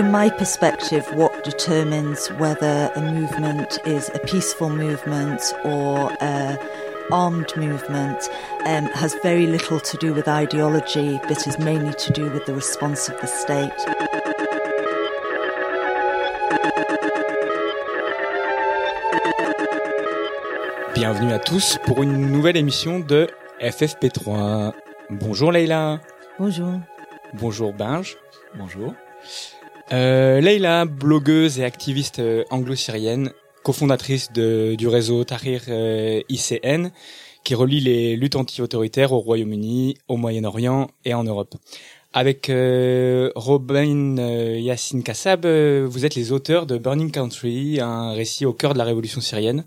From my perspective, what determines whether a movement is a peaceful movement or a armed movement um, has very little to do with ideology, but is mainly to do with the response of the state. Bienvenue à tous pour une nouvelle émission de FFP3. Bonjour Leïla. Bonjour. Bonjour Binge. Bonjour. Euh, Leïla, blogueuse et activiste euh, anglo-syrienne, cofondatrice du réseau Tahrir euh, ICN, qui relie les luttes anti-autoritaires au Royaume-Uni, au Moyen-Orient et en Europe. Avec euh, Robin Yassine Kassab, vous êtes les auteurs de Burning Country, un récit au cœur de la révolution syrienne,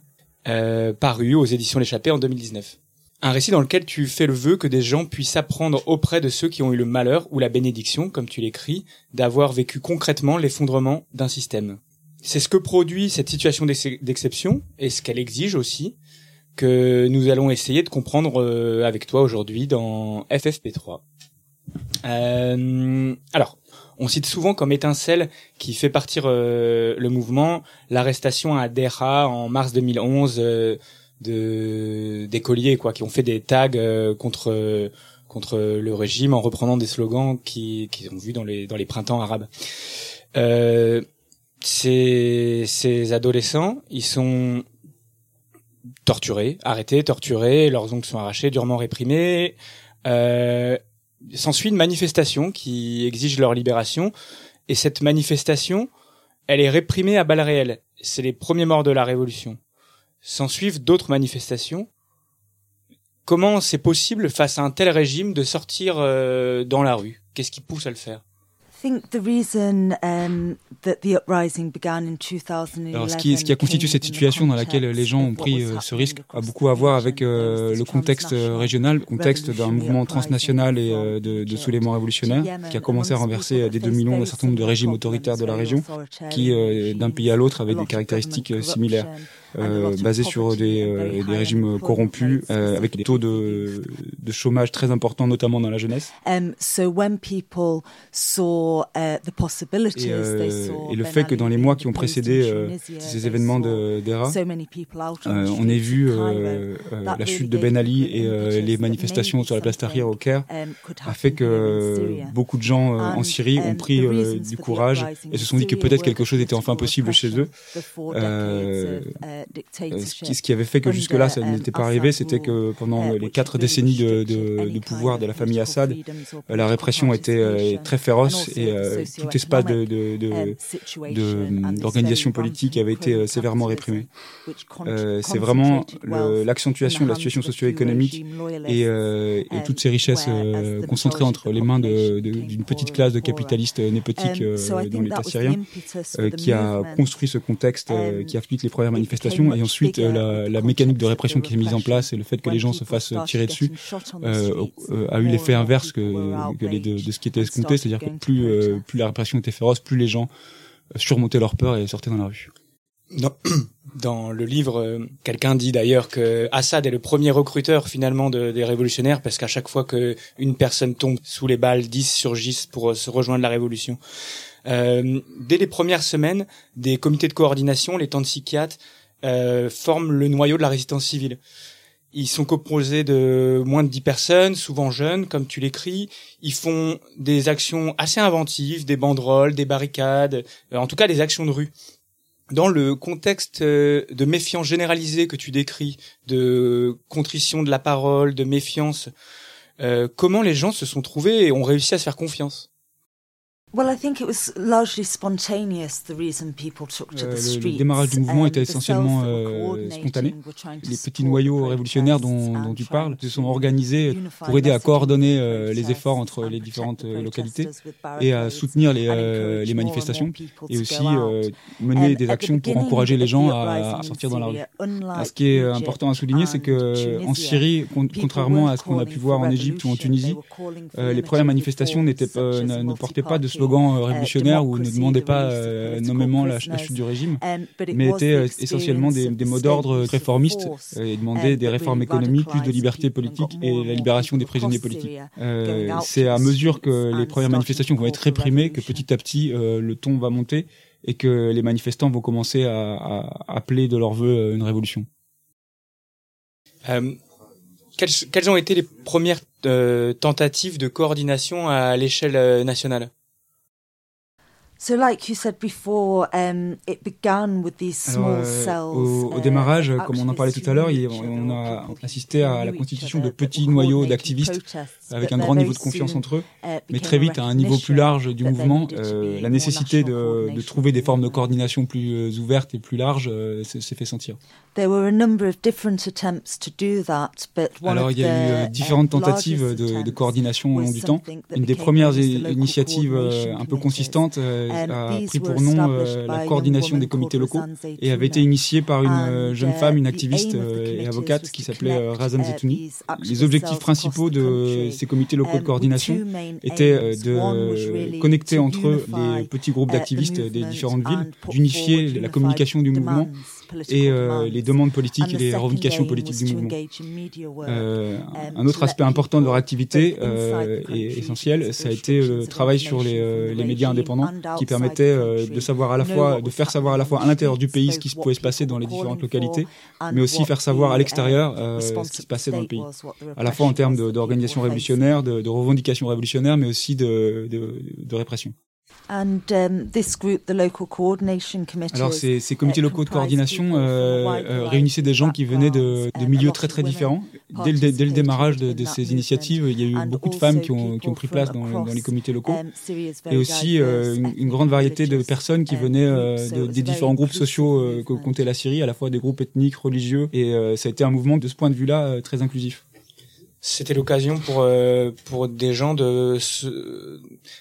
paru aux éditions L'échappée en 2019. Un récit dans lequel tu fais le vœu que des gens puissent apprendre auprès de ceux qui ont eu le malheur ou la bénédiction, comme tu l'écris, d'avoir vécu concrètement l'effondrement d'un système. C'est ce que produit cette situation d'exception et ce qu'elle exige aussi que nous allons essayer de comprendre euh, avec toi aujourd'hui dans FFP3. Euh, alors, on cite souvent comme étincelle qui fait partir euh, le mouvement l'arrestation à Dera en mars 2011 euh, de d'écoliers quoi qui ont fait des tags contre contre le régime en reprenant des slogans qui qu'ils ont vus dans les dans les printemps arabes. ces ces adolescents, ils sont torturés, arrêtés, torturés, leurs ongles sont arrachés, durement réprimés. Euh, S'ensuit une manifestation qui exige leur libération, et cette manifestation, elle est réprimée à balles réelles. C'est les premiers morts de la Révolution. S'ensuivent d'autres manifestations. Comment c'est possible, face à un tel régime, de sortir euh, dans la rue? Qu'est-ce qui pousse à le faire? Alors, ce qui, ce qui a constitué cette situation dans laquelle les gens ont pris euh, ce risque a beaucoup à voir avec euh, le contexte euh, régional, le contexte d'un mouvement transnational et de, de soulèvement révolutionnaire qui a commencé à renverser dès 2011 un certain nombre de régimes autoritaires de la région qui, d'un pays à l'autre, avaient des caractéristiques similaires. Euh, basé sur des, euh, des régimes corrompus, euh, avec des taux de, de chômage très importants, notamment dans la jeunesse. Um, so when people saw, uh, the possibilities, et, et, le fait que dans les mois qui ont précédé ces événements d'ERA, on ait vu la chute de Ben Ali et les manifestations sur la place Tahrir au Caire, um, a fait que beaucoup de gens en Syrie ont um, pris du courage et se sont dit que peut-être quelque chose était enfin possible chez eux. Euh, euh, ce qui avait fait que jusque-là, ça n'était pas arrivé, c'était que pendant les quatre décennies de, de, de, pouvoir de la famille Assad, euh, la répression était euh, très féroce et tout espace d'organisation de, de, politique avait été sévèrement réprimé. C'est vraiment l'accentuation de la situation socio-économique et, et, toutes ces richesses concentrées entre les mains d'une petite classe de capitalistes népotiques dans l'État syrien qui a construit ce contexte qui explique les premières manifestations et ensuite euh, la, mécanique de répression qui s'est mise en place et le fait que les gens se fassent tirer dessus euh, euh, a eu l'effet inverse que, que les de, ce qui était escompté, c'est-à-dire que plus, plus la répression était féroce, plus les gens surmontaient leur peur et sortaient dans la rue. Dans, dans le livre, quelqu'un dit d'ailleurs que Assad est le premier recruteur finalement de, des révolutionnaires parce qu'à chaque fois qu'une personne tombe sous les balles, dix surgissent pour se rejoindre la révolution. Euh, dès les premières semaines, des comités de coordination, les de psychiatres, euh, forment le noyau de la résistance civile. Ils sont composés de moins de dix personnes, souvent jeunes, comme tu l'écris. Ils font des actions assez inventives, des banderoles, des barricades, euh, en tout cas des actions de rue. Dans le contexte euh, de méfiance généralisée que tu décris, de contrition de la parole, de méfiance, comment les gens se sont trouvés et ont réussi à se faire confiance? Le, démarrage du mouvement était essentiellement euh, spontané. Les petits noyaux révolutionnaires dont, tu parles se sont organisés pour aider à coordonner euh, les efforts entre les différentes euh, localités et à soutenir les, les manifestations et aussi mener des actions pour encourager les gens à, sortir dans la rue. ce qui est important à souligner, c'est que en Syrie, contrairement à ce qu'on a pu voir en Égypte ou en Tunisie, les premières manifestations ne portaient pas de slogan slogans révolutionnaires ou ne demandaient pas nommément la, chute du régime, um, mais étaient essentiellement des, mots d'ordre réformistes et demandaient um, des réformes économiques, plus de liberté politique et la libération des prisonniers politiques. C'est à mesure que les premières manifestations vont être réprimées que petit à petit le ton va monter et que les manifestants vont commencer à, appeler de leur vœu une révolution. Euh, quelles, quelles, ont été les premières euh, tentatives de coordination à l'échelle euh, nationale? So, like you said before, um, it began with these small Alors, cells, au, au, démarrage, uh, comme on en parlait tout à l'heure, on a assisté à la constitution de petits noyaux d'activistes avec un grand niveau de confiance entre eux, uh, mais très vite à un niveau plus large du mouvement, euh, la nécessité de, de, trouver des formes de coordination plus euh, ouvertes et plus larges euh, s'est fait sentir. Alors il y a eu uh, différentes tentatives de, de coordination au long du temps. Une des premières initiatives un peu consistantes a pris pour nom euh, la coordination des comités locaux et avait été initiée par une euh, jeune femme, une activiste euh, et avocate qui s'appelait Razan Zetouni. Les objectifs principaux de ces comités locaux de coordination étaient de connecter entre eux les petits groupes d'activistes des différentes villes, d'unifier la communication du mouvement et euh, les demandes politiques et les revendications politiques du mouvement. Euh, um, un autre aspect important de leur activité euh, et essentiel, ça a été le travail sur les, les médias indépendants qui permettait de savoir à la fois, de faire savoir à la fois à l'intérieur du pays ce qui se pouvait se passer dans les différentes localités, mais aussi faire savoir à l'extérieur ce qui se passait dans le pays, à la fois en termes d'organisation révolutionnaire, de, de revendications révolutionnaires, mais aussi de, de, de répression. Um, Alors ces, ces comités uh, locaux de coordination euh, euh, réunissaient des gens qui venaient de, de milieux très très différents. Dès le, dès le démarrage de, de, ces initiatives, il y a eu beaucoup de femmes qui ont, qui ont pris place dans, dans, les comités locaux. um, et aussi euh, une, une, grande variété de personnes qui venaient euh, des différents groupes sociaux que comptait la Syrie, à la fois des groupes ethniques, religieux et ça a été un mouvement de ce point de vue-là très inclusif c'était l'occasion pour euh, pour des gens de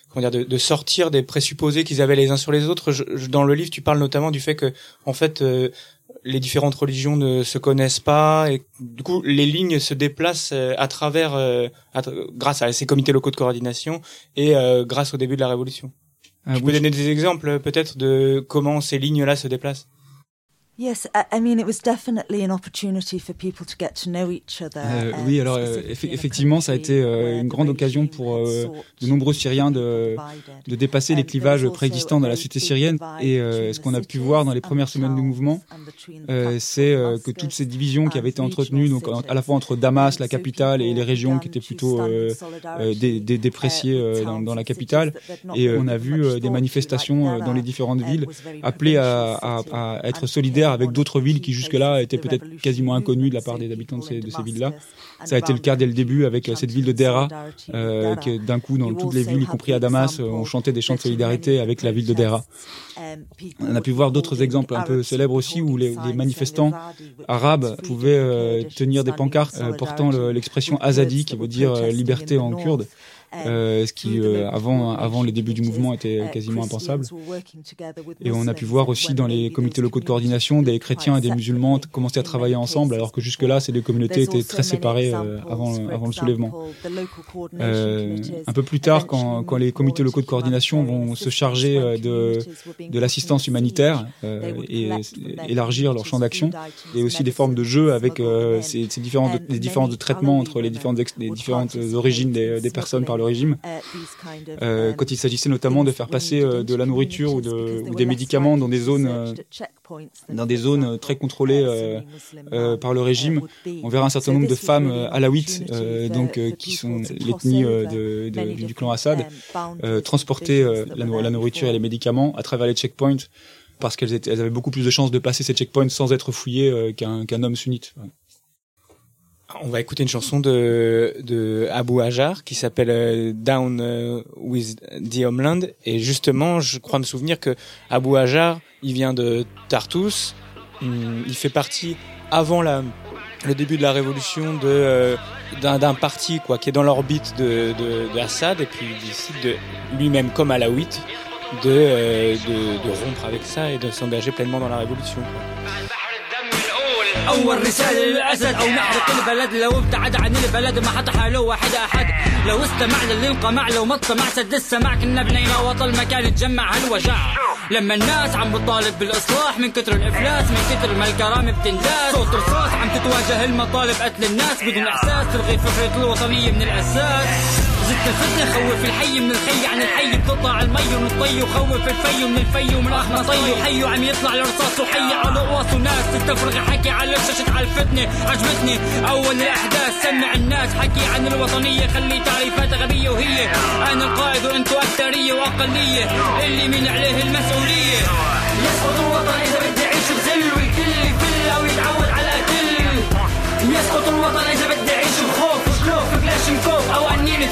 comment dire de, de, sortir des présupposés qu'ils avaient les uns sur les autres. Je, dans le livre, tu parles notamment du fait que en fait euh, les différentes religions ne se connaissent pas et du coup les lignes se déplacent euh, à travers grâce à ces comités locaux de coordination et grâce au début de la révolution. Ah, tu peux donner des exemples peut-être de comment ces lignes-là se déplacent Yes, I mean it was definitely an opportunity for people to get to know each other. Euh, oui, alors euh, effectivement, ça a été euh, une grande occasion pour euh, de nombreux Syriens de, de dépasser les clivages préexistants dans la société syrienne. Et ce qu'on a pu voir dans les premières semaines du mouvement, c'est que toutes ces divisions qui avaient été entretenues, donc à la fois entre Damas, la capitale, et les régions qui étaient plutôt dé, dé, dépréciées dans, dans, la capitale, et on a vu des manifestations dans les différentes villes appelées à, à, à être solidaires avec d'autres villes qui jusque-là étaient peut-être quasiment inconnues de la part des habitants de ces, villes-là. Ça a été le cas dès le début avec euh, cette ville de Dera, euh, qui d'un coup dans toutes les villes, y compris à Damas, on chantait des chants de solidarité avec la ville de Dera. On a pu voir d'autres exemples un peu célèbres aussi où les, manifestants arabes pouvaient euh, tenir des pancartes euh, portant l'expression Azadi, qui veut dire liberté en kurde. Euh, ce qui euh, avant avant les débuts du mouvement était uh, quasiment impensable. Et on a pu voir aussi dans les comités locaux de coordination des chrétiens et des musulmans commencer à travailler ensemble, alors que jusque-là, ces deux communautés étaient très séparées euh, avant avant le soulèvement. un peu plus tard, quand, quand les comités locaux de coordination vont se charger de de l'assistance humanitaire et élargir leur champ d'action, et aussi des formes de jeu avec ces, ces différences de, les différences de traitement entre les différentes les différentes origines des, des personnes par le régime, euh, quand il s'agissait notamment de faire passer euh, de la nourriture ou, de, ou, des médicaments dans des zones, euh, dans des zones très contrôlées par le régime. On verra un certain nombre de femmes alaouites, donc qui sont l'ethnie de, de, du clan Assad, transporter la, la nourriture et les médicaments à travers les checkpoints parce qu'elles elles avaient beaucoup plus de chances de passer ces checkpoints sans être fouillées qu'un homme sunnite. On va écouter une chanson de, de Abu Hajar qui s'appelle euh, Down euh, with the Homeland. Et justement, je crois me souvenir que Abu Hajar, il vient de Tartus. Hum, il fait partie, avant la, le début de la révolution, de euh, d'un parti quoi, qui est dans l'orbite de, de, de, Assad. Et puis il décide de lui-même, comme Alaouite, de, de, de rompre avec ça et de s'engager pleinement dans la révolution. Quoi. أول رسالة للأسد أو نحرق البلد لو ابتعد عن البلد ما حطها له واحد أحد. لو استمع للانقماع لو ما استمع سد السماع كنا بنينا وطن مكان تجمع هالوجع لما الناس عم بتطالب بالإصلاح من كتر الإفلاس من كتر ما الكرامة بتنداس. صوت رصاص عم تتواجه المطالب قتل الناس بدون إحساس. تلغي فكرة الوطنية من الاساس الفتنة خوف الحي من الخي. عن الحي بتطلع المي من الطي. وخوف الفي من الفي. ومن اخنا طي. وحي وعم يطلع الرصاص وحي على قواص وناس تستفرغ. حكي على شاشة على الفتنة. عجبتني أول الأحداث. سمع الناس. حكي عن الوطنية. خلي تعريفات غبية وهي. أنا القائد وأنتو أكثرية وأقلية. اللي من عليه المسؤولية. يسقط الوطن إذا بدي أعيش بذل والكل يفل أو يتعود على قتل يسقط الوطن إذا بدي أعيش بخوف. وشلوف كلاش مكوف أو انينة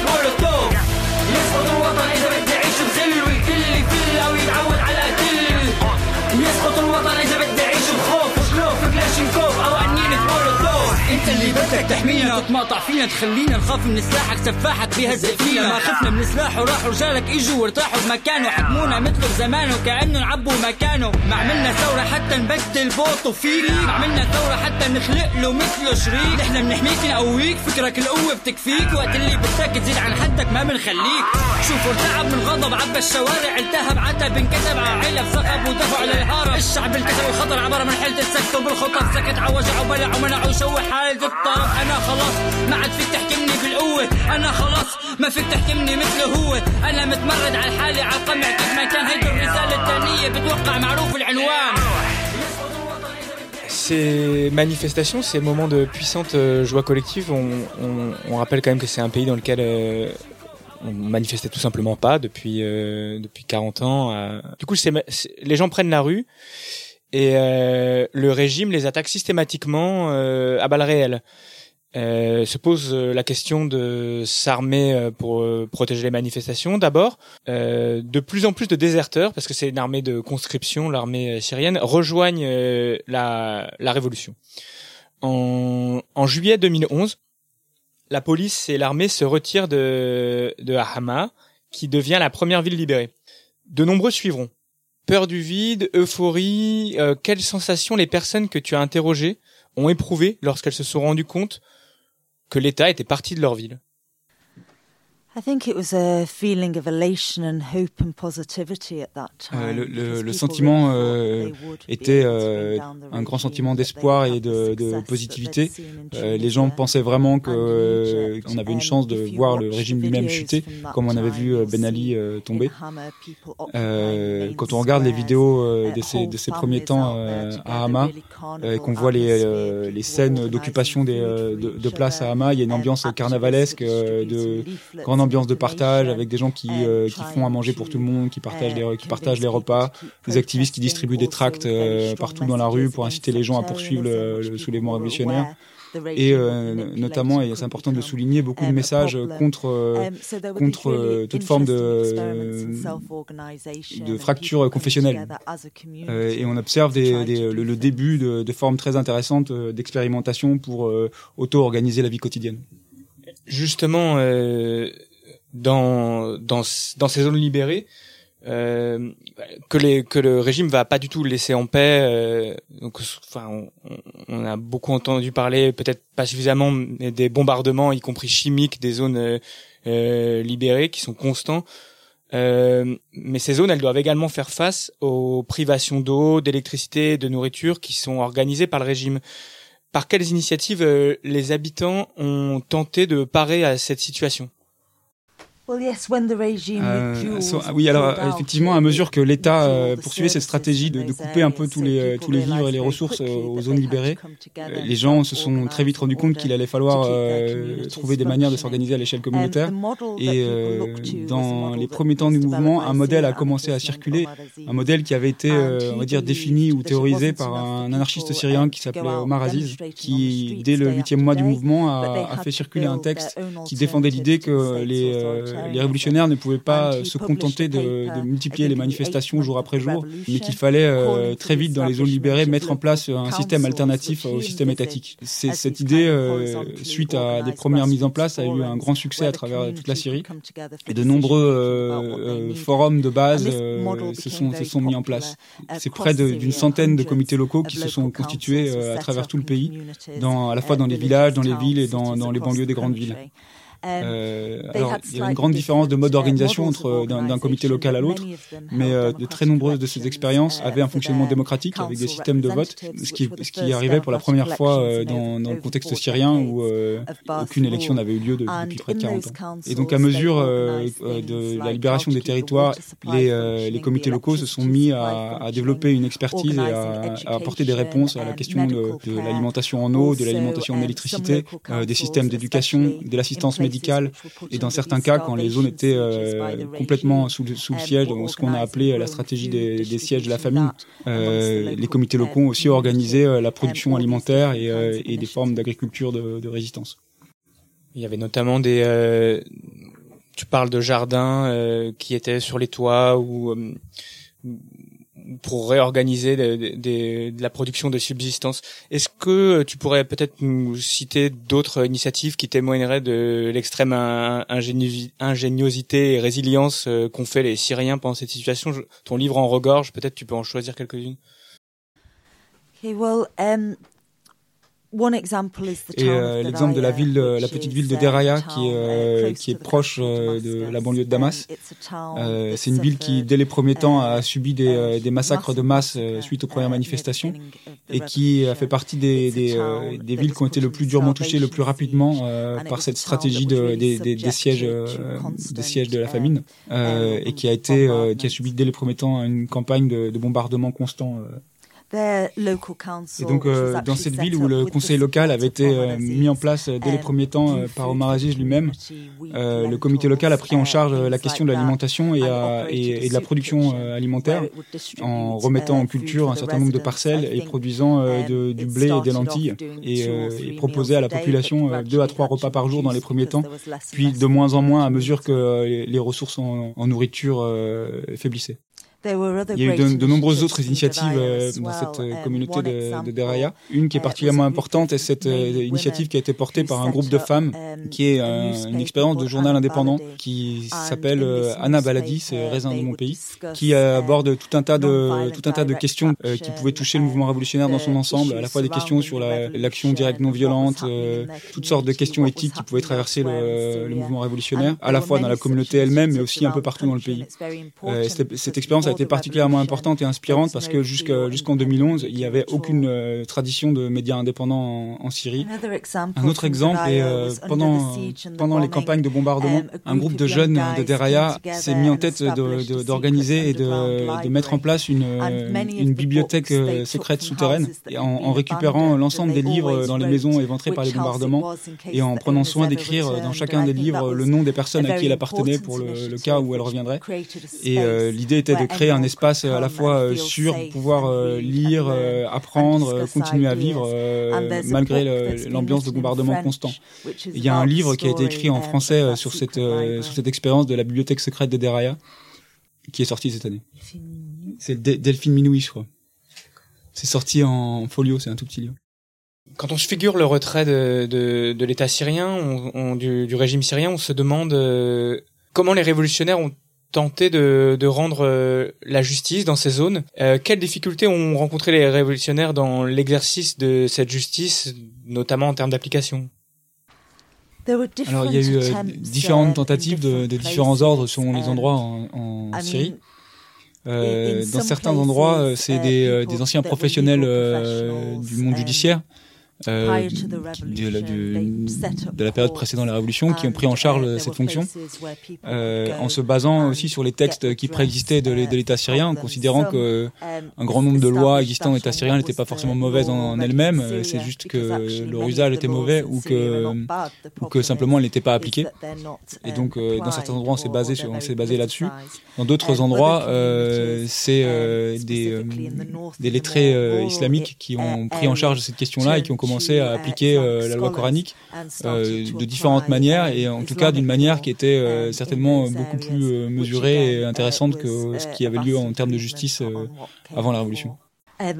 تتماطع فينا تخلينا نخاف من سلاحك سفاحك بيهزق فينا ما خفنا من سلاح وراح رجالك إجوا وارتاحوا بمكانه حكمونا مثله بزمانه كأنه نعبوا مكانه. ما عملنا ثورة حتى نبدل بوط وفيك ما عملنا ثورة حتى نخلق له مثله شريك. نحن بنحميك نقويك فكرك القوة بتكفيك. وقت اللي بدك تزيد عن حدك ما بنخليك. شوفوا ارتعب من غضب عبى الشوارع. التهب عتب انكتب على علب سقب ودفع للهرب الشعب التزم وخطر عبر من حيله السكت وبالخطب سكت عوجع وبلع ومنع وشوح حالة الطرف. أنا خلاص ما عاد فيك تحكمني بالقوة انا خلاص ما فيك تحكمني مثله هو انا متمرد على حالي على القمع كيف ما كان هيدي الرسالة الثانية بتوقع معروف العنوان Ces manifestations, ces moments de puissante euh, joie collective, on, on, on rappelle quand même que c'est un pays dans lequel euh, on manifestait tout simplement pas depuis euh, depuis 40 ans. euh. Du coup, c'est, c'est- les gens prennent la rue et euh, le régime les attaque systématiquement euh, à balles réelles. Euh, se pose euh, la question de s'armer euh, pour euh, protéger les manifestations d'abord. Euh, de plus en plus de déserteurs, parce que c'est une armée de conscription, l'armée syrienne, rejoignent la, la révolution. En, en juillet 2011, la police et l'armée se retirent de, de Hama, qui devient la première ville libérée. De nombreux suivront. Peur du vide, euphorie, quelles sensations les personnes que tu as interrogées ont éprouvées lorsqu'elles se sont rendues compte que l'État était parti de leur ville Euh, le- sentiment, euh, était, euh, un grand sentiment d'espoir et de, de positivité. Euh, les gens pensaient vraiment que and in euh, Egypt. on avait une And chance de voir le régime lui-même chuter, comme on avait vu euh, Ben Ali euh, tomber. Quand on regarde les vidéos de ces, whole de ces premiers temps à Hama, et qu'on voit les, scènes d'occupation de, other, à Hama, il y a une ambiance carnavalesque de leaflets grande ambiance de partage avec des gens qui, euh, qui font à manger pour to, tout le monde, qui partagent uh, les, qui partagent les repas, people to keep des activistes qui distribuent des tracts very euh, partout dans la rue pour inciter les gens à poursuivre against le, soulèvement révolutionnaire. Et euh, notamment, et c'est important de souligner beaucoup de um, messages contre euh, Um, contre, euh, toute forme de- fracture confessionnelle. Euh, et on observe des, le, début de, de formes très intéressantes euh, d'expérimentation pour euh, auto-organiser la vie quotidienne. justement euh, dans dans dans ces zones libérées euh, que les que le régime va pas du tout laisser en paix euh, donc enfin on, on a beaucoup entendu parler peut-être pas suffisamment des bombardements y compris chimiques des zones euh, euh, libérées qui sont constants euh, mais ces zones, elles doivent également faire face aux privations d'eau, d'électricité, de nourriture qui sont organisées par le régime. Par quelles initiatives euh, les habitants ont tenté de parer à cette situation Well, yes, when the regime Euh, so- oui, alors effectivement, à mesure que l'État euh, poursuivait cette stratégie de, couper un peu tous les, tous les vivres et les ressources euh, aux zones libérées, les gens se sont très vite rendus compte qu'il allait falloir euh, trouver des manières de s'organiser à l'échelle communautaire. Et dans les premiers temps du mouvement, un modèle a commencé à circuler, un modèle qui avait été, on va dire, défini ou théorisé par un anarchiste syrien qui s'appelait Omar Aziz, qui, dès le huitième mois du mouvement, a, fait circuler un texte qui défendait l'idée que les, les révolutionnaires ne pouvaient pas se contenter de, de multiplier les manifestations jour après jour, mais qu'il fallait très vite dans les zones libérées mettre en place un système alternatif au système étatique. Cette idée, suite à des premières mises en place, a eu un grand succès à travers toute la Syrie. Et de nombreux forums de base se, sont, se sont mis en place. C'est près d'une centaine de comités locaux qui se sont constitués à travers tout le pays, dans, à la fois dans les villages, dans les villes et dans, dans les banlieues des grandes villes. Euh, alors, il y a une grande différence de mode d'organisation entre d'un comité local à l'autre, mais euh, de très nombreuses de ces expériences avaient un fonctionnement démocratique avec des systèmes de vote, ce qui, ce qui arrivait pour la première fois euh, dans, dans, le contexte syrien où aucune élection n'avait eu lieu depuis près de 40 ans. Et donc, à mesure de la libération des territoires, les, les comités locaux se sont mis à, à développer une expertise et à, à, apporter des réponses à la question de, de l'alimentation en eau, de l'alimentation en électricité, des systèmes d'éducation, de l'assistance médicale et dans certains cas, quand les zones étaient euh, complètement sous le, sous le siège, ce qu'on a appelé la stratégie des, des, sièges de la famine, euh, les comités locaux ont aussi organisé euh, la production alimentaire et, et des formes d'agriculture de, de, résistance. Il y avait notamment des... tu parles de jardins qui étaient sur les toits ou pour réorganiser de, la production de subsistance. Est-ce que tu pourrais peut-être nous citer d'autres initiatives qui témoigneraient de l'extrême ingéniosité et résilience euh, qu'ont fait les Syriens pendant cette situation? Ton livre en regorge, peut-être tu peux en choisir quelques-unes. Okay, well, um, et euh, l'exemple de la ville, la petite ville de Deraya, qui est, euh, qui est proche euh, de la banlieue de Damas. c'est une ville qui, dès les premiers temps, a subi des, des massacres de masse suite aux premières manifestations et qui a fait partie des, des, des, villes qui ont été le plus durement touchées le plus rapidement par cette stratégie de, des, des, sièges, des sièges de la famine et qui a été, qui a subi dès les premiers temps une campagne de, de bombardements constants et donc, euh, dans cette ville où le conseil local avait été euh, mis en place euh, dès les premiers temps par Omar Aziz lui-même, le comité local a pris en charge la question de l'alimentation et, et, de la production alimentaire en remettant en culture un certain nombre de parcelles et produisant de, du blé et des lentilles et, et proposait à la population deux à trois repas par jour dans les premiers temps, puis de moins en moins à mesure que les ressources en, en nourriture faiblissaient. Il y a eu de, nombreuses autres initiatives euh, dans cette euh, communauté de, de Deraya. Une qui est uh, particulièrement importante est cette euh, initiative qui a été portée par un groupe de femmes um, qui est une expérience de journal indépendant qui s'appelle Anna Baladi, c'est Raisin de mon pays, qui aborde tout un tas de tout un tas de questions qui pouvaient toucher le mouvement révolutionnaire dans son ensemble, à la fois des questions sur l'action directe non violente, toutes sortes de questions éthiques qui pouvaient traverser le, le mouvement révolutionnaire, à la fois dans la communauté elle-même, mais aussi un peu partout dans le pays. cette, cette expérience a été particulièrement importante et inspirante parce que jusqu'en 2011, il n'y avait aucune euh, tradition de médias indépendants en, Syrie. Un autre exemple est euh, pendant, pendant les campagnes de bombardement, un groupe de jeunes de Deraya s'est mis en tête d'organiser et de, de, mettre en place une, une bibliothèque euh, secrète souterraine en, en récupérant l'ensemble des livres dans les maisons éventrées par les bombardements et en prenant soin d'écrire dans chacun des livres le nom des personnes à qui elle appartenait pour le, le cas où elle reviendrait. Et l'idée était de créer un espace à la fois euh, sûr pour pouvoir euh, lire, euh, apprendre, continuer à vivre malgré l'ambiance de bombardement constant. Il y a un livre qui a été écrit en français sur cette sur cette expérience de la bibliothèque secrète de Deraya qui est sorti cette année. C'est Delphine Minoui, je crois. C'est sorti en folio, c'est un tout petit livre. Quand on se figure le retrait de, de, l'État syrien, du, du, régime syrien, on se demande comment les révolutionnaires ont tenter de, de rendre euh, la justice dans ces zones. Euh, quelles difficultés ont rencontré les révolutionnaires dans l'exercice de cette justice, notamment en termes d'application? Alors il y a eu euh, différentes tentatives de, de, différents ordres selon les endroits en, en Syrie. Euh, dans certains endroits, c'est des, des, anciens professionnels du monde judiciaire euh, de, la, de, la période précédant la Révolution qui ont pris en charge cette fonction euh, en se basant aussi sur les textes qui préexistaient de, l'État syrien, en considérant que um, grand nombre de lois existant dans l'État syrien n'étaient pas forcément mauvaises en, elles-mêmes, c'est juste que leur usage était mauvais ou que, ou que simplement elles n'étaient pas appliquées. Et um, donc euh, dans certains endroits on s'est basé, sur, on s'est basé là-dessus. Dans d'autres um, endroits euh, c'est euh, des, des lettrés islamiques qui ont pris en charge cette question-là et qui ont commencé commencé à appliquer la loi coranique de différentes manières et en tout cas d'une manière qui était certainement beaucoup plus mesurée et intéressante que ce qui avait lieu en termes de justice avant la Révolution. Um,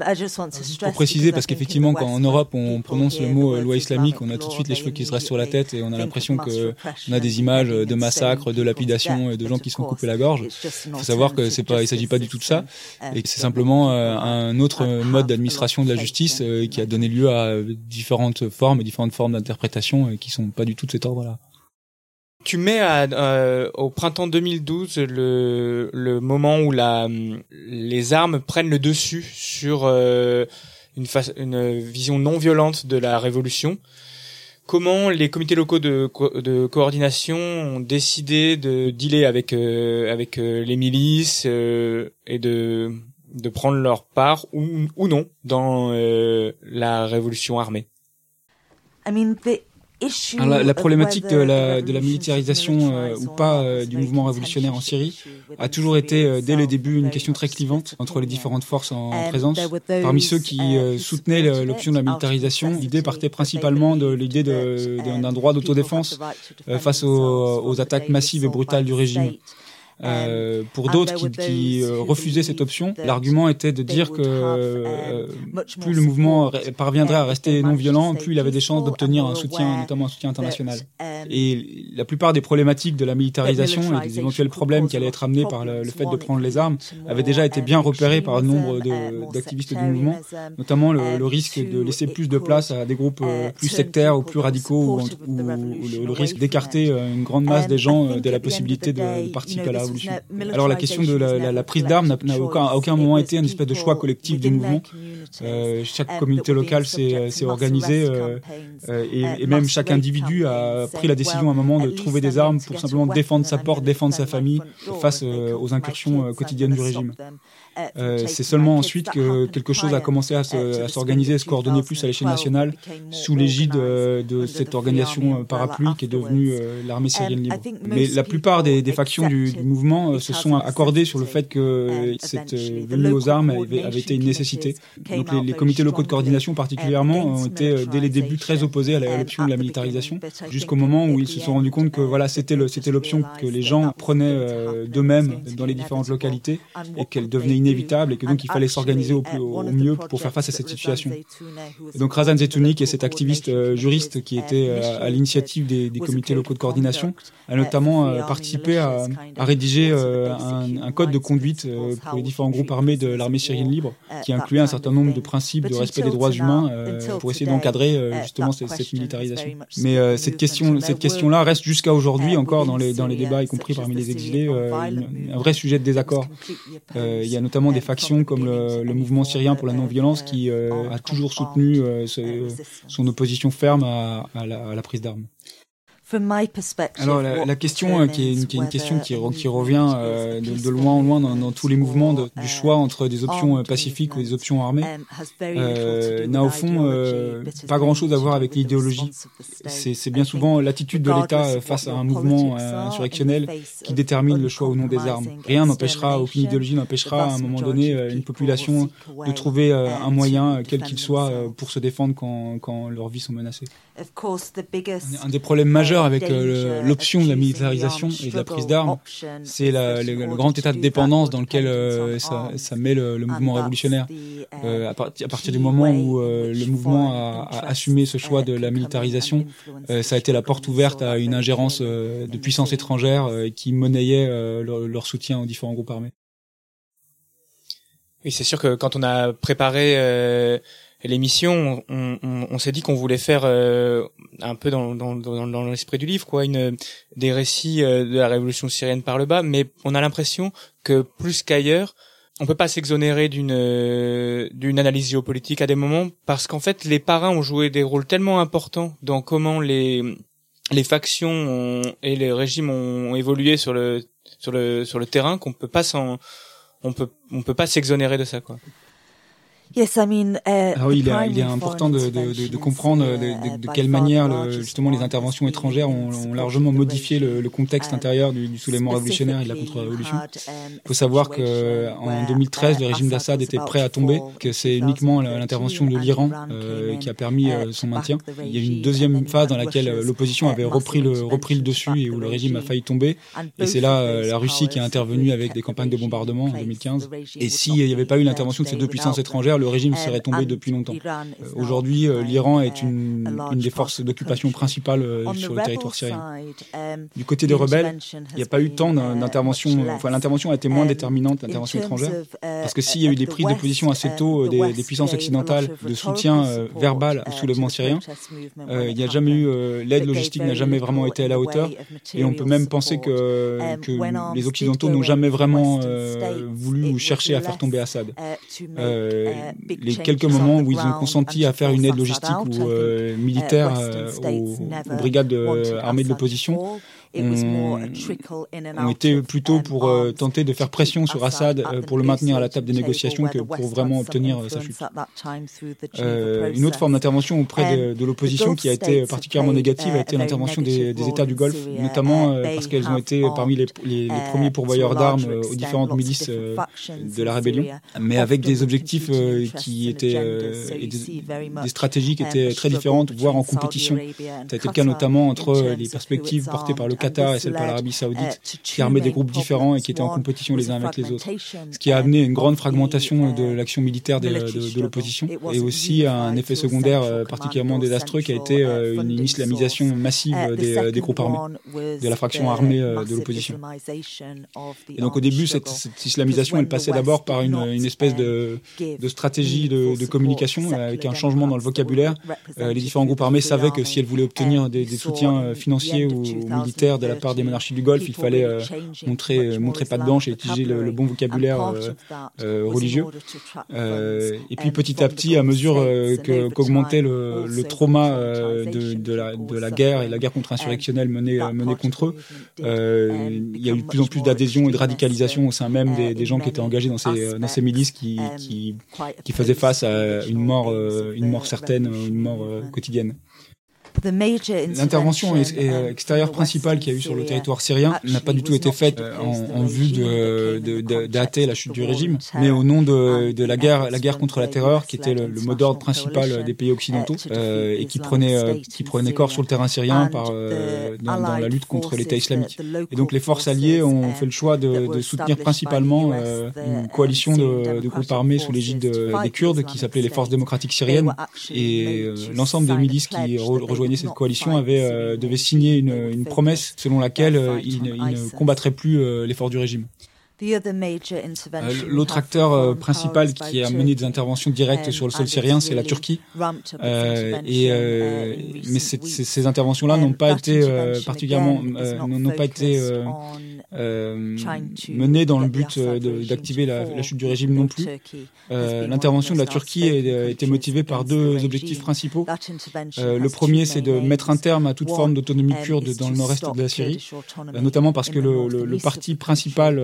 Pour préciser, parce qu'effectivement, quand en Europe on prononce le mot loi islamique, on a tout de suite les cheveux qui se restent sur la tête et on a l'impression que on a des images de massacres, de lapidations et de gens qui se sont coupés la gorge. Il faut savoir que c'est pas, il s'agit pas du tout de ça. et que c'est simplement euh, un autre mode d'administration de la justice euh, qui a donné lieu à différentes formes, différentes formes d'interprétation qui sont pas du tout de cet ordre-là. Tu mets à, euh, au printemps 2012 le, le moment où la, les armes prennent le dessus sur euh, une, une vision non violente de la révolution. Comment les comités locaux de, de coordination ont décidé de dealer avec euh, avec les milices et de de prendre leur part ou, ou non dans la révolution armée? I mean, la, problématique de la, de la militarisation euh, ou pas euh, du mouvement révolutionnaire en Syrie a toujours été euh, dès le début une question très clivante entre les différentes forces en, présence. Parmi ceux qui soutenaient l'option de la militarisation, l'idée partait principalement de l'idée d'un droit d'autodéfense face aux, aux attaques massives et brutales du régime. Euh, pour d'autres qui, qui euh, refusaient cette option, l'argument était de dire que euh, plus le mouvement parviendrait à rester non violent, plus il avait des chances d'obtenir un soutien, notamment un soutien international. Um, et la plupart des problématiques de la militarisation et des éventuels problèmes qui allaient être amenés par le, fait de prendre les armes avaient déjà été bien repérés par un nombre d'activistes du mouvement, notamment le, risque de laisser plus de place à des groupes plus sectaires ou plus radicaux, ou, le, risque d'écarter une grande masse des gens de la possibilité de, de participer à la alors la question de la, prise d'armes n'a aucun, à aucun moment été un espèce de choix collectif du mouvement. Euh, chaque communauté locale s'est organisée euh, euh, et, et, même chaque individu a pris la décision à un moment de trouver des armes pour simplement défendre sa porte, défendre sa famille face aux incursions quotidiennes du régime. Euh, c'est seulement ensuite que quelque chose a commencé à s'organiser, à se coordonner plus à l'échelle nationale sous l'égide euh, de cette organisation euh, parapluie qui est devenue l'armée syrienne libre. Mais la plupart des, des factions du, du, mouvement se sont accordées sur le fait que cette venue aux armes avait, avait, été une nécessité. Donc les, les, comités locaux de coordination particulièrement ont été dès les débuts très opposés à l'option de la militarisation, jusqu'au moment où ils se sont rendus compte que voilà c'était l'option que les gens prenaient d'eux-mêmes dans les différentes localités et qu'elle devenait inévitable et que donc il fallait s'organiser au, mieux pour faire face à cette situation. Et donc Razan Zetouni, qui est cet activiste euh, juriste qui était euh, à l'initiative des, des, comités locaux de coordination, a notamment euh, participé à, à rédiger un, un, code de conduite pour les différents groupes armés de l'armée syrienne libre, qui incluait un certain nombre de principes de respect des droits humains pour essayer d'encadrer justement cette, cette, militarisation. Mais cette question, cette question-là reste jusqu'à aujourd'hui encore dans les dans les débats, y compris parmi les exilés, un vrai sujet de désaccord. Il y a notamment des factions comme le, mouvement syrien pour la non-violence qui euh, a toujours soutenu euh, son opposition ferme à la prise d'armes. Alors la, question euh, qui est, une, qui est une question qui, qui revient euh, de, loin en loin dans, tous les mouvements du uh, choix entre des options euh, pacifiques ou des options armées euh, n'a au fond pas grand-chose à voir avec l'idéologie. C'est bien souvent l'attitude de l'État face à un mouvement insurrectionnel qui détermine le choix ou non des armes. Rien n'empêchera, aucune idéologie n'empêchera à un moment donné une population de trouver un moyen, quel qu'il soit, pour se défendre quand, quand leurs vies sont menacées. Un des problèmes majeurs avec euh, l'option de la militarisation et de la prise d'armes, c'est le, grand état de dépendance dans lequel euh, ça, ça, met le, mouvement révolutionnaire. Euh, à, partir du moment où le mouvement a, assumé ce choix de la militarisation, ça a été la porte ouverte à une ingérence de puissances étrangères qui monnayait leur, leur soutien aux différents groupes armés. Oui, c'est sûr que quand on a préparé l'émission, on, s'est dit qu'on voulait faire euh, un peu dans, dans, dans, dans l'esprit du livre, quoi, une des récits euh, de la révolution syrienne par le bas, mais on a l'impression que plus qu'ailleurs, on peut pas s'exonérer d'une euh, d'une analyse géopolitique à des moments parce qu'en fait les parrains ont joué des rôles tellement importants dans comment les les factions et les régimes ont évolué sur le sur le sur le terrain qu'on peut pas s'en on peut on peut pas s'exonérer de ça quoi. Yes, I mean, uh, ah oui, il est, il est important de, de, de, comprendre de, uh, de, quelle manière le, justement les interventions étrangères ont, ont largement modifié le, le contexte intérieur du, du, soulèvement révolutionnaire et de la contre-révolution. Um, il faut savoir que en 2013, le régime d'Assad était prêt à tomber, que c'est uniquement l'intervention de l'Iran euh, qui a permis uh, euh, son maintien. Il y a eu une deuxième phase dans laquelle euh, l'opposition avait repris le, repris le dessus et où le régime a failli tomber. Et c'est là la Russie qui a intervenu avec des campagnes de bombardement en 2015. Et s'il n'y avait pas eu l'intervention de ces deux puissances étrangères, le régime serait tombé depuis longtemps. Euh, aujourd'hui, euh, l'Iran est une, une, des forces d'occupation principales euh, sur le territoire syrien. Um, du côté des rebelles, il n'y a pas eu tant uh, d'intervention, enfin l'intervention a été moins um, déterminante, l'intervention étrangère, uh, parce que s'il y a eu des prises de position assez um, tôt des, des puissances occidentales de soutien verbal au uh, soulèvement syrien, il n'y a jamais eu, l'aide logistique n'a jamais vraiment été à la hauteur, et on peut même penser que, que les Occidentaux n'ont jamais vraiment voulu ou cherché à faire tomber Assad. Les quelques moments où ils ont consenti à faire une aide logistique ou euh, militaire euh, aux, aux, brigades euh, armées de l'opposition ont, été plutôt pour euh, tenter de faire pression sur Assad euh, pour le maintenir à la table des négociations que pour vraiment obtenir euh, sa chute. une autre forme d'intervention auprès de, de l'opposition qui a été particulièrement négative a été l'intervention des, des, États du Golfe, notamment parce qu'elles ont été parmi les, les, les premiers pourvoyeurs d'armes aux différentes milices de la rébellion, mais avec des objectifs qui étaient et des, des, stratégies qui étaient très différentes, voire en compétition. Ça a été le cas notamment entre les perspectives portées par le Qatar et celle par l'Arabie Saoudite, qui armaient des groupes différents et qui étaient en compétition les uns avec les autres. Ce qui a amené une grande fragmentation de l'action militaire de, de, de l'opposition et aussi un effet secondaire euh, particulièrement désastreux qui a été euh, une islamisation massive des, des groupes armés, de la fraction armée euh, de l'opposition. Et donc au début, cette, cette islamisation, elle passait d'abord par une, une, espèce de, de stratégie de, de, communication avec un changement dans le vocabulaire. les différents groupes armés savaient que si elles voulaient obtenir des, des soutiens financiers ou militaires, de la part des monarchies du Golfe, il fallait euh, montrer euh, montrer pas de blanche et utiliser le, bon vocabulaire euh, religieux. et puis petit à petit, à mesure qu'augmentait le, trauma de, la, guerre et la guerre contre-insurrectionnelle menée menée contre eux, il y a eu de plus en plus d'adhésion et de radicalisation au sein même des, gens qui étaient engagés dans ces dans ces milices qui qui, qui faisaient face à une mort une mort certaine, une mort quotidienne. L'intervention euh, extérieure principale qu'il y a eu sur le territoire syrien n'a pas du tout été faite euh, en, vue de, d'hâter la chute du régime, mais au nom de, de, la guerre, la guerre contre la terreur, qui était le, mot d'ordre principal des pays occidentaux euh, et qui prenait, qui prenait corps sur le terrain syrien par, dans, dans, la lutte contre l'État islamique. Et donc les forces alliées ont fait le choix de, de soutenir principalement une coalition de, de groupes armés sous l'égide des Kurdes qui s'appelait les Forces démocratiques syriennes et l'ensemble des milices qui rejoignaient cette coalition avait, euh, devait signer une, une promesse selon laquelle euh, il, il, ne combattrait plus euh, l'effort du régime. Euh, l'autre acteur euh, principal qui a mené des interventions directes sur le sol syrien, c'est la Turquie. Euh, et, mais ces interventions-là n'ont pas été particulièrement, n'ont pas été menées dans le but d'activer la, chute du régime non plus. L'intervention de la Turquie a été motivée par deux objectifs principaux. le premier, c'est de mettre un terme à toute forme d'autonomie kurde dans le nord-est de la Syrie, notamment parce que le, le, le parti principal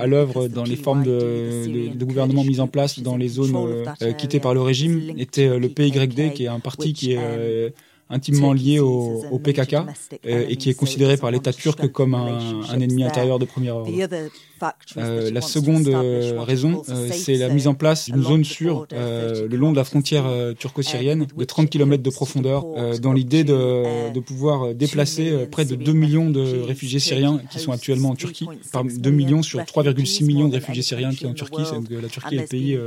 à l'œuvre dans les formes de, de, gouvernement mises en place dans les zones euh, quittées par le régime était euh, le PYD, qui est un parti qui est euh, intimement lié au, au PKK et qui est considéré par l'État turc comme un, un ennemi intérieur de premier ordre. Euh, la seconde euh, raison, euh, c'est la mise en place d'une zone sûre le long de la frontière turco-syrienne de 30 km de profondeur, dans l'idée de, de, pouvoir déplacer près de 2 millions de réfugiés syriens qui sont actuellement en Turquie, par 2 millions sur 3,6 millions de réfugiés syriens qui sont en Turquie. la Turquie est le pays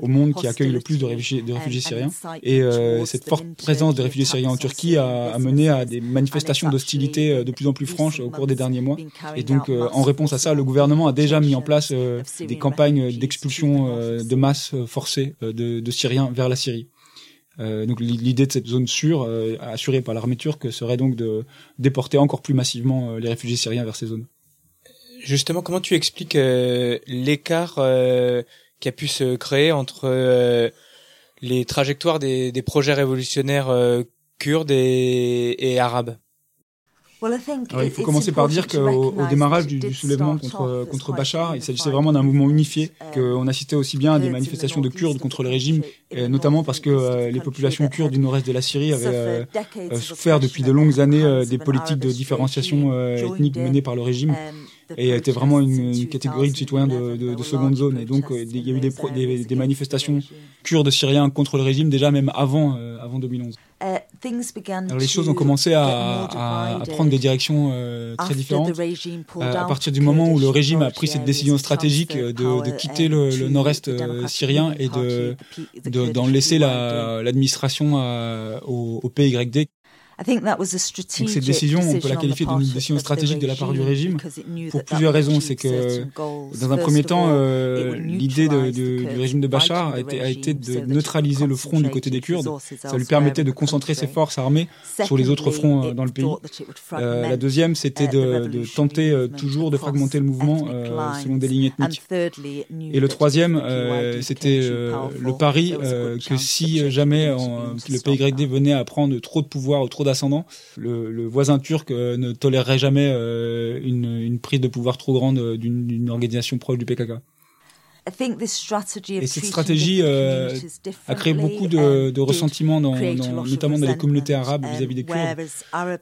au monde qui accueille le plus de réfugiés, de réfugiés syriens. Et cette forte présence des réfugiés syriens en Turquie a, a mené à des manifestations d'hostilité de plus en plus franches au cours des derniers mois. Et donc, en réponse à ça, le gouvernement a déjà mis en place euh, des campagnes d'expulsion euh, de masse euh, forcée de, de, Syriens vers la Syrie. donc l'idée de cette zone sûre, assurée par l'armée turque, serait donc de déporter encore plus massivement les réfugiés syriens vers ces zones. Justement, comment tu expliques l'écart qui a pu se créer entre les trajectoires des, des projets révolutionnaires kurdes et, et arabes? Il faut commencer par dire qu'au au démarrage du, soulèvement contre, contre Bachar, il s'agissait vraiment d'un mouvement unifié, qu'on assistait aussi bien à des manifestations de Kurdes contre le régime, et notamment parce que euh, les populations kurdes du nord-est de la Syrie avaient euh, euh, souffert depuis de longues années des politiques de différenciation ethnique menées par le régime et était vraiment une, catégorie de citoyens de, seconde zone. Et donc, il y a eu des, des, manifestations kurdes syriens contre le régime déjà même avant, avant 2011. Euh, Alors les choses ont commencé à, à, prendre des directions euh, très différentes. euh, à partir du moment où le régime a pris cette décision stratégique de, de quitter le, le nord-est syrien et de d'en laisser l'administration au, au PYD donc cette décision, on peut la qualifier d'une décision stratégique de la part du régime pour plusieurs raisons. C'est que dans un premier temps, euh, l'idée du régime de Bachar a été, a été, de neutraliser le front du côté des Kurdes. Ça lui permettait de concentrer ses forces armées sur les autres fronts euh, dans le pays. Euh, la deuxième, c'était de, de, tenter toujours de fragmenter le mouvement selon des lignes ethniques. Et le troisième, c'était le pari que si jamais le PYD venait à prendre trop de pouvoir ou trop ascendant. Le, voisin turc euh, ne tolérerait jamais euh, une, une, prise de pouvoir trop grande euh, d'une organisation proche du PKK. Et cette stratégie a créé beaucoup de, de ressentiments, dans, notamment dans les communautés arabes vis-à-vis des Kurdes,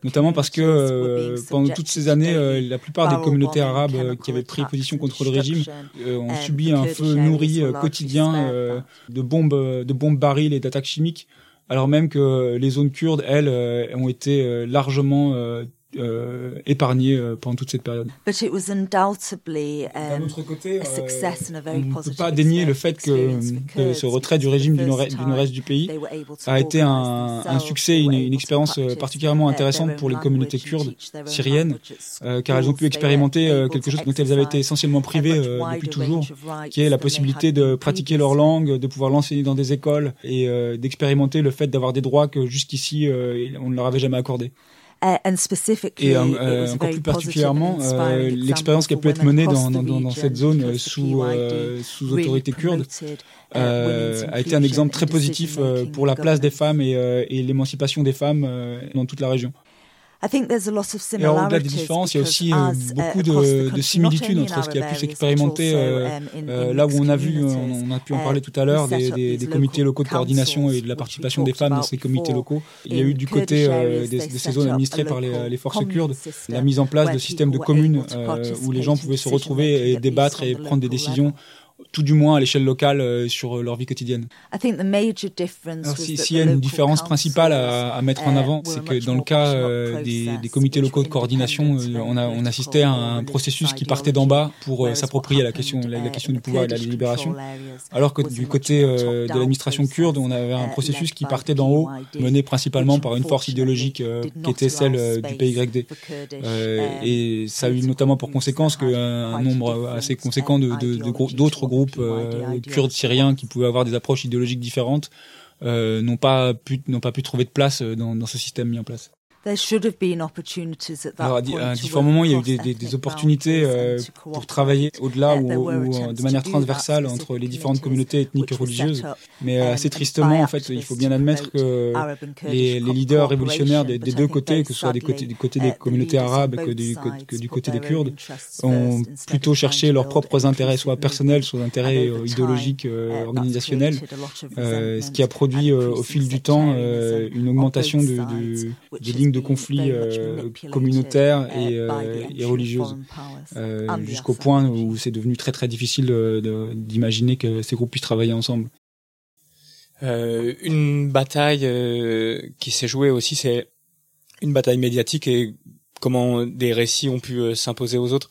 notamment parce que pendant toutes ces années, la plupart des communautés arabes qui avaient pris position contre le régime ont subi un feu nourri quotidien de bombes, de bombes barils et d'attaques chimiques alors même que les zones kurdes, elles, euh, ont été euh, largement euh, euh, épargné euh, pendant toute cette période. D'un um, autre côté, euh, on ne peut pas dénier le fait que, ce retrait du régime du nord-est du, du, pays a été un, un succès, une, une expérience particulièrement intéressante pour les communautés kurdes syriennes, car elles ont pu expérimenter quelque chose dont elles avaient été essentiellement privées depuis toujours, qui est la possibilité de pratiquer leur langue, de pouvoir l'enseigner dans des écoles et d'expérimenter le fait d'avoir des droits que jusqu'il on ne leur avait jamais accordés. Uh, et euh, encore plus particulièrement, euh, l'expérience qui a pu être menée dans, dans, dans cette zone euh, sous, sous autorité kurde a été un exemple très positif pour la place des femmes et, et l'émancipation des femmes dans toute la région. Et au-delà des différences, il y a aussi euh, beaucoup de, de, similitudes entre ce qui a pu s'expérimenter euh, um, euh, là où on a vu, on, a pu en parler tout à l'heure, des, des, des, comités locaux de coordination et de la participation des femmes dans ces comités locaux. Il y a eu du côté de ces zones administrées par les, les, forces kurdes la mise en place de systèmes de communes où les gens pouvaient se retrouver et débattre et prendre des décisions tout du moins à l'échelle locale euh, sur leur vie quotidienne. Alors s'il y a une différence principale à, à mettre en uh, avant, c'est que dans le cas euh, des, des, comités locaux de coordination, euh, on, a, on assistait à un processus qui partait d'en bas pour s'approprier la question, la, la, question du pouvoir et de la délibération, alors que du côté de l'administration kurde, on avait un processus qui partait d'en haut, mené principalement par une force idéologique qui était celle du PYD. et ça a eu notamment pour conséquence qu'un nombre assez conséquent de d'autres groupes euh, kurdes syriens qui pouvaient avoir des approches idéologiques différentes euh, n'ont pas pu n'ont pas pu trouver de place euh, dans, dans ce système mis en place. Alors, à, différents moments, il y a eu des, des, opportunités euh, pour travailler au-delà ou, ou, de manière transversale entre les différentes communautés ethniques et religieuses. Mais euh, assez tristement, en fait, il faut bien admettre que les, les leaders révolutionnaires des, des, deux côtés, que ce soit des côtés, du côté des communautés arabes que du, que du côté des Kurdes, ont plutôt cherché leurs propres intérêts, soit personnels, soit intérêts euh, idéologiques, organisationnels, ce qui a produit au fil du temps une augmentation de, de, des lignes de conflits euh, communautaires et, euh, et religieuses, euh, jusqu'au point où c'est devenu très très difficile d'imaginer que ces groupes puissent travailler ensemble. une bataille qui s'est jouée aussi, c'est une bataille médiatique et comment des récits ont pu s'imposer aux autres.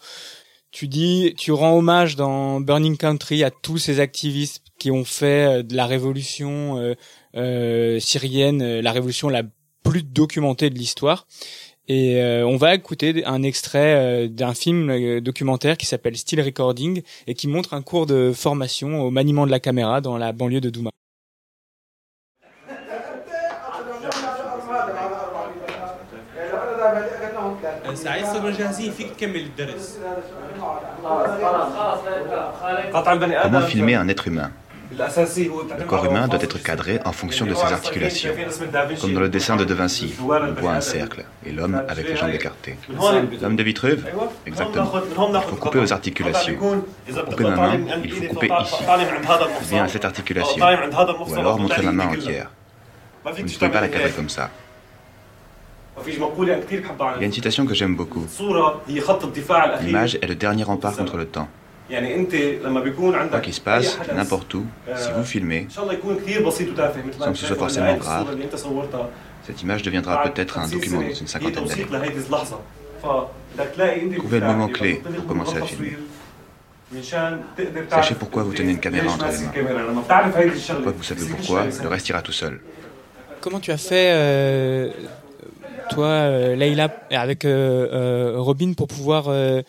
Tu dis, tu rends hommage dans Burning Country à tous ces activistes qui ont fait de la révolution syrienne la révolution la plus documenté de l'histoire. Et euh, on va écouter un extrait euh, d'un film euh, documentaire qui s'appelle Still Recording et qui montre un cours de formation au maniement de la caméra dans la banlieue de Douma. Comment filmer un être humain? Le corps humain doit être cadré en fonction de ses articulations. Comme dans le dessin de De Vinci, on voit un cercle et l'homme avec les jambes écartées. L'homme de Vitruve Exactement. Il faut couper aux articulations. Pour couper ma main, il faut couper ici. Bien à cette articulation. Ou alors montrer ma main entière. Vous ne pouvez pas la cadrer comme ça. Il y a une citation que j'aime beaucoup. L'image est le dernier rempart contre le temps. Quoi qu'il se passe, n'importe où, si vous filmez, sans que ce soit forcément grave, cette image deviendra peut-être un document dans une cinquantaine d'années. Trouvez le moment clé pour commencer à filmer. Sachez pourquoi vous tenez une caméra entre les mains. Une fois que vous savez pourquoi, le reste ira tout seul. Comment tu as fait, euh, toi, euh, Leïla, avec euh, Robin, pour pouvoir euh,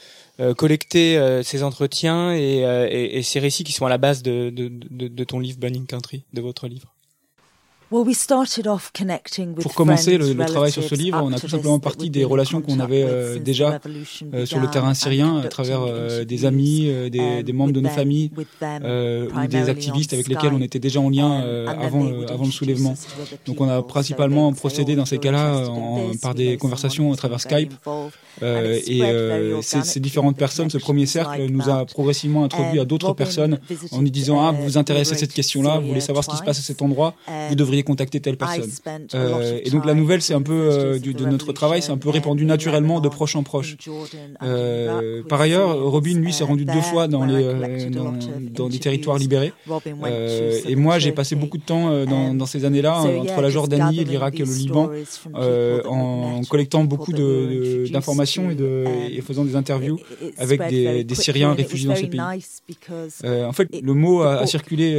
collecter euh, ces entretiens et, euh, et, ces récits qui sont à la base de, de, de, de ton livre Burning Country, de votre livre. Pour commencer le, le, travail sur ce livre, on a tout simplement parti des relations qu'on avait euh, déjà euh, sur le terrain syrien à travers euh, des amis, des, des, membres de nos familles ou des activistes avec lesquels on était déjà en lien avant, avant le soulèvement. Donc on a principalement procédé dans ces cas-là par des conversations à travers Skype. et ces, ces, différentes personnes, ce premier cercle nous a progressivement introduit à d'autres personnes en nous disant ah vous vous intéressez à cette question-là, vous voulez savoir ce qui se passe à cet endroit, vous devriez contacter telle personne. Euh, et donc la nouvelle, c'est un peu euh, du, de notre travail, c'est un peu répandu naturellement de proche en proche. Euh, par ailleurs, Robin, lui, s'est rendu deux fois dans les euh, dans, dans, des territoires libérés. Euh, et moi, j'ai passé beaucoup de temps dans, dans ces années-là entre la Jordanie, l'Irak et le Liban, en collectant beaucoup d'informations et, de, et faisant des interviews avec des, des Syriens réfugiés dans ces pays. en fait, le mot a, a circulé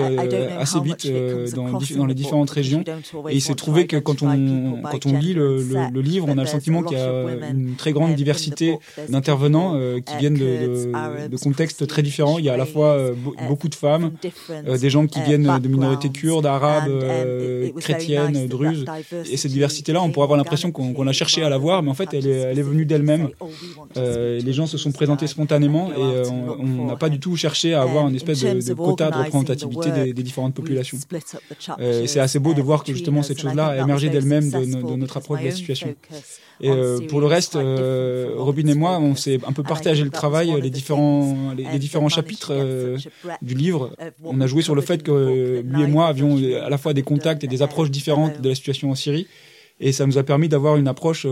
assez vite dans, dans les différentes régions et il s'est trouvé que quand on, quand on lit le, le, livre, on a le sentiment qu'il y a une très grande diversité d'intervenants euh, qui viennent de, de, contextes très différents. Il y a à la fois euh, beaucoup de femmes, euh, des gens qui viennent de minorités kurdes, arabes, chrétiennes, druzes. Et cette diversité-là, on pourrait avoir l'impression qu'on a cherché à la voir, mais en fait, elle est, elle est venue d'elle-même. les gens se sont présentés spontanément et on n'a pas du tout cherché à avoir une espèce de, quota de représentativité des, des différentes populations. et c'est assez beau de voir que justement cette chose-là a émergé d'elle-même de, notre approche de la situation. Et euh, pour le reste, euh, Robin et moi, on s'est un peu partagé le travail, les différents, les, différents chapitres euh, du livre. On a joué sur le fait que lui et moi avions à la fois des contacts et des approches différentes de la situation en Syrie. Et ça nous a permis d'avoir une approche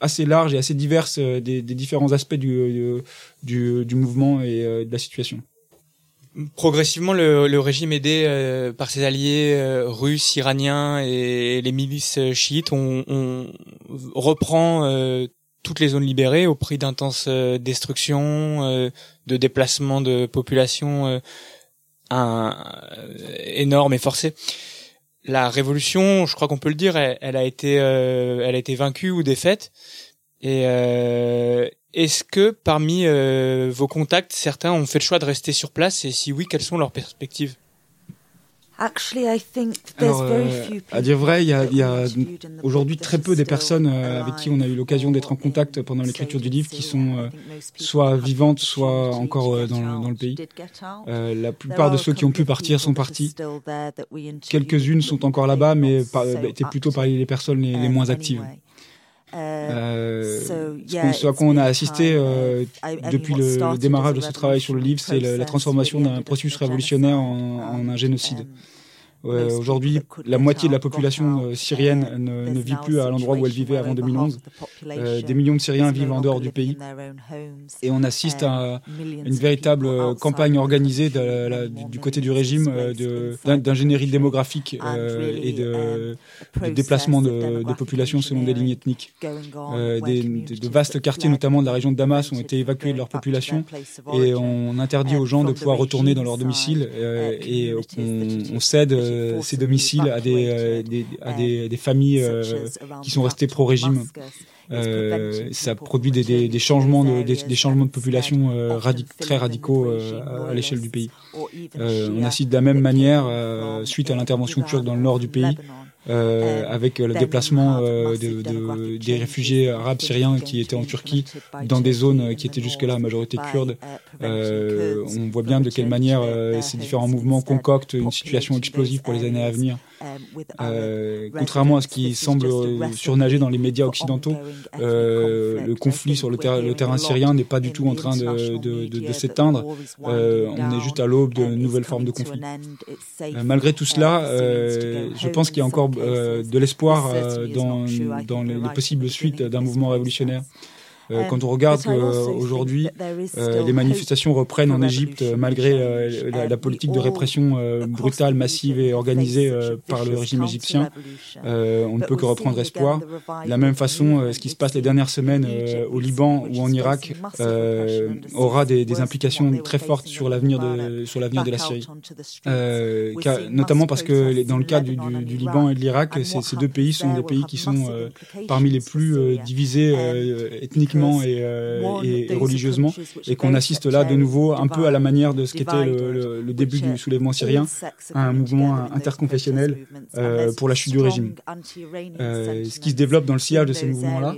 assez large et assez diverse des, différents aspects du, du, du mouvement et de la situation progressivement, le, le, régime aidé euh, par ses alliés euh, russes, iraniens et les milices euh, chiites, on, on reprend toutes les zones libérées au prix d'intenses destructions, de déplacements de population énormes et forcés. La révolution, je crois qu'on peut le dire, elle, elle a été, elle a été vaincue ou défaite. Et, est-ce que parmi euh, vos contacts, certains ont fait le choix de rester sur place? Et si oui, quelles sont leurs perspectives? Alors, euh, à dire vrai, il y a, y a aujourd'hui très peu des personnes euh, avec qui on a eu l'occasion d'être en contact pendant l'écriture du livre qui sont euh, soit vivantes, soit encore dans, le, dans, le pays. la plupart de ceux qui ont pu partir sont partis. Quelques-unes sont encore là-bas, mais étaient plutôt parmi les personnes les moins actives. Euh, ce, à quoi on a assisté euh, depuis le, démarrage de ce travail sur le livre, c'est la, transformation d'un processus révolutionnaire en un génocide. Aujourd'hui, la moitié de la population euh, syrienne ne, ne, vit plus à l'endroit où elle vivait avant 2011. Euh, des millions de Syriens vivent en dehors du pays. Et on assiste à une véritable euh, campagne organisée de la, du, côté du régime d'ingénierie démographique et de, de déplacement de, de population selon des lignes ethniques. Des, de vastes quartiers, notamment de la région de Damas, ont été évacués de leur population et on interdit aux gens de pouvoir retourner dans leur domicile et on, on cède euh, ces domiciles à des, euh, des à des, des familles euh, qui sont restées pro-régime. Euh, ça produit des, des, changements de, des, changements de population euh, très radicaux euh, à l'échelle du pays. on assiste de la même manière, suite à l'intervention turque dans le nord du pays, euh, avec le déplacement de, des réfugiés arabes syriens qui étaient en Turquie dans des zones qui étaient jusque-là à majorité kurde. on voit bien de quelle manière ces différents mouvements concoctent une situation explosive pour les années à venir. Euh, contrairement à ce qui semble surnager dans les médias occidentaux, euh, le conflit sur le, le terrain syrien n'est pas du tout en train de, de, de, de s'éteindre. Euh, on est juste à l'aube de nouvelles formes de conflit. Malgré tout cela, je pense qu'il y a encore de l'espoir dans, dans les, les possibles suites d'un mouvement révolutionnaire. Euh, quand on regarde qu'aujourd'hui, euh, les manifestations reprennent en Égypte malgré euh, la, la, politique de répression brutale, massive et organisée par le régime égyptien, on ne peut que reprendre espoir. De la même façon, ce qui se passe les dernières semaines au Liban ou en Irak aura des, des, implications très fortes sur l'avenir de, sur l'avenir de la Syrie. notamment parce que dans le cas du, du, du Liban et de l'Irak, ces deux pays sont des pays qui sont parmi les plus divisés ethniquement euh, et, religieusement, et qu'on assiste là de nouveau un peu à la manière de ce qu'était le, le, début du soulèvement syrien, à un mouvement interconfessionnel euh, pour la chute du régime. Euh, ce qui se développe dans le sillage de ces mouvements-là,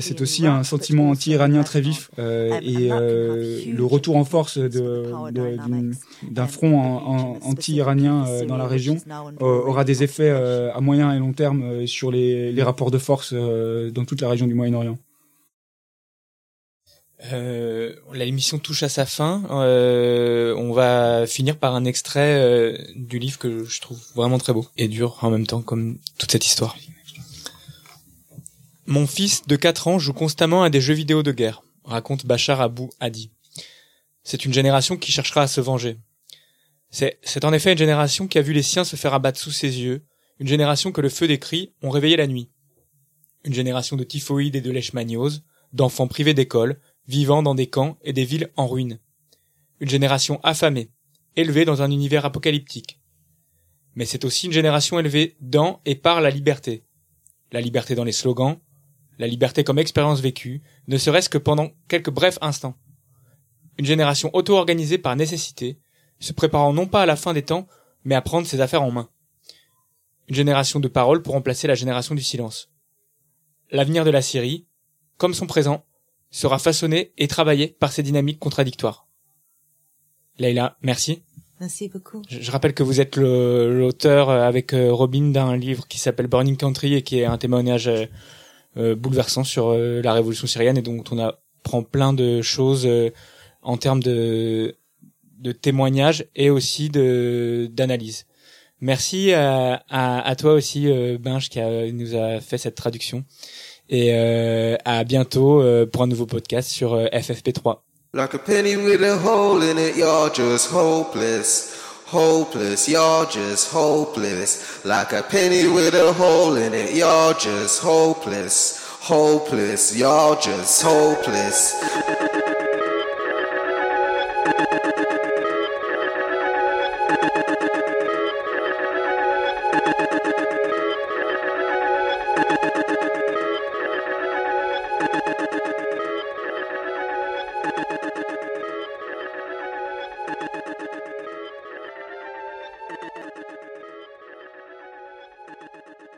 c'est aussi un sentiment anti-iranien très vif et le retour en force d'un front anti-iranien dans la région aura des effets à moyen et long terme sur les, les rapports de force dans toute la région du Moyen-Orient. Euh, L'émission touche à sa fin. Euh, on va finir par un extrait euh, du livre que je trouve vraiment très beau et dur en même temps, comme toute cette histoire. Mon fils de 4 ans joue constamment à des jeux vidéo de guerre, raconte Bachar Abou Hadi. C'est une génération qui cherchera à se venger. C'est en effet une génération qui a vu les siens se faire abattre sous ses yeux, une génération que le feu des cris ont réveillé la nuit. Une génération de typhoïdes et de leishmaniose, d'enfants privés d'école, vivant dans des camps et des villes en ruine. Une génération affamée, élevée dans un univers apocalyptique. Mais c'est aussi une génération élevée dans et par la liberté. La liberté dans les slogans, la liberté comme expérience vécue, ne serait-ce que pendant quelques brefs instants. Une génération auto-organisée par nécessité, se préparant non pas à la fin des temps, mais à prendre ses affaires en main. Une génération de paroles pour remplacer la génération du silence. L'avenir de la Syrie, comme son présent, sera façonné et travaillé par ces dynamiques contradictoires. Leïla, merci. Merci beaucoup. Je, rappelle que vous êtes l'auteur euh, avec euh, Robin d'un livre qui s'appelle Burning Country et qui est un témoignage euh, bouleversant sur la révolution syrienne et dont on apprend plein de choses en termes de, de témoignages et aussi de d'analyse. Merci à, à, à, toi aussi, Binge, qui a, nous a fait cette traduction. Et euh, à bientôt euh, pour un nouveau podcast sur euh, FFP3. Like a penny with a hole in it, you're just hopeless. Hopeless, you're just hopeless. Like a penny with a hole in it, you're just hopeless. Hopeless, you're just hopeless.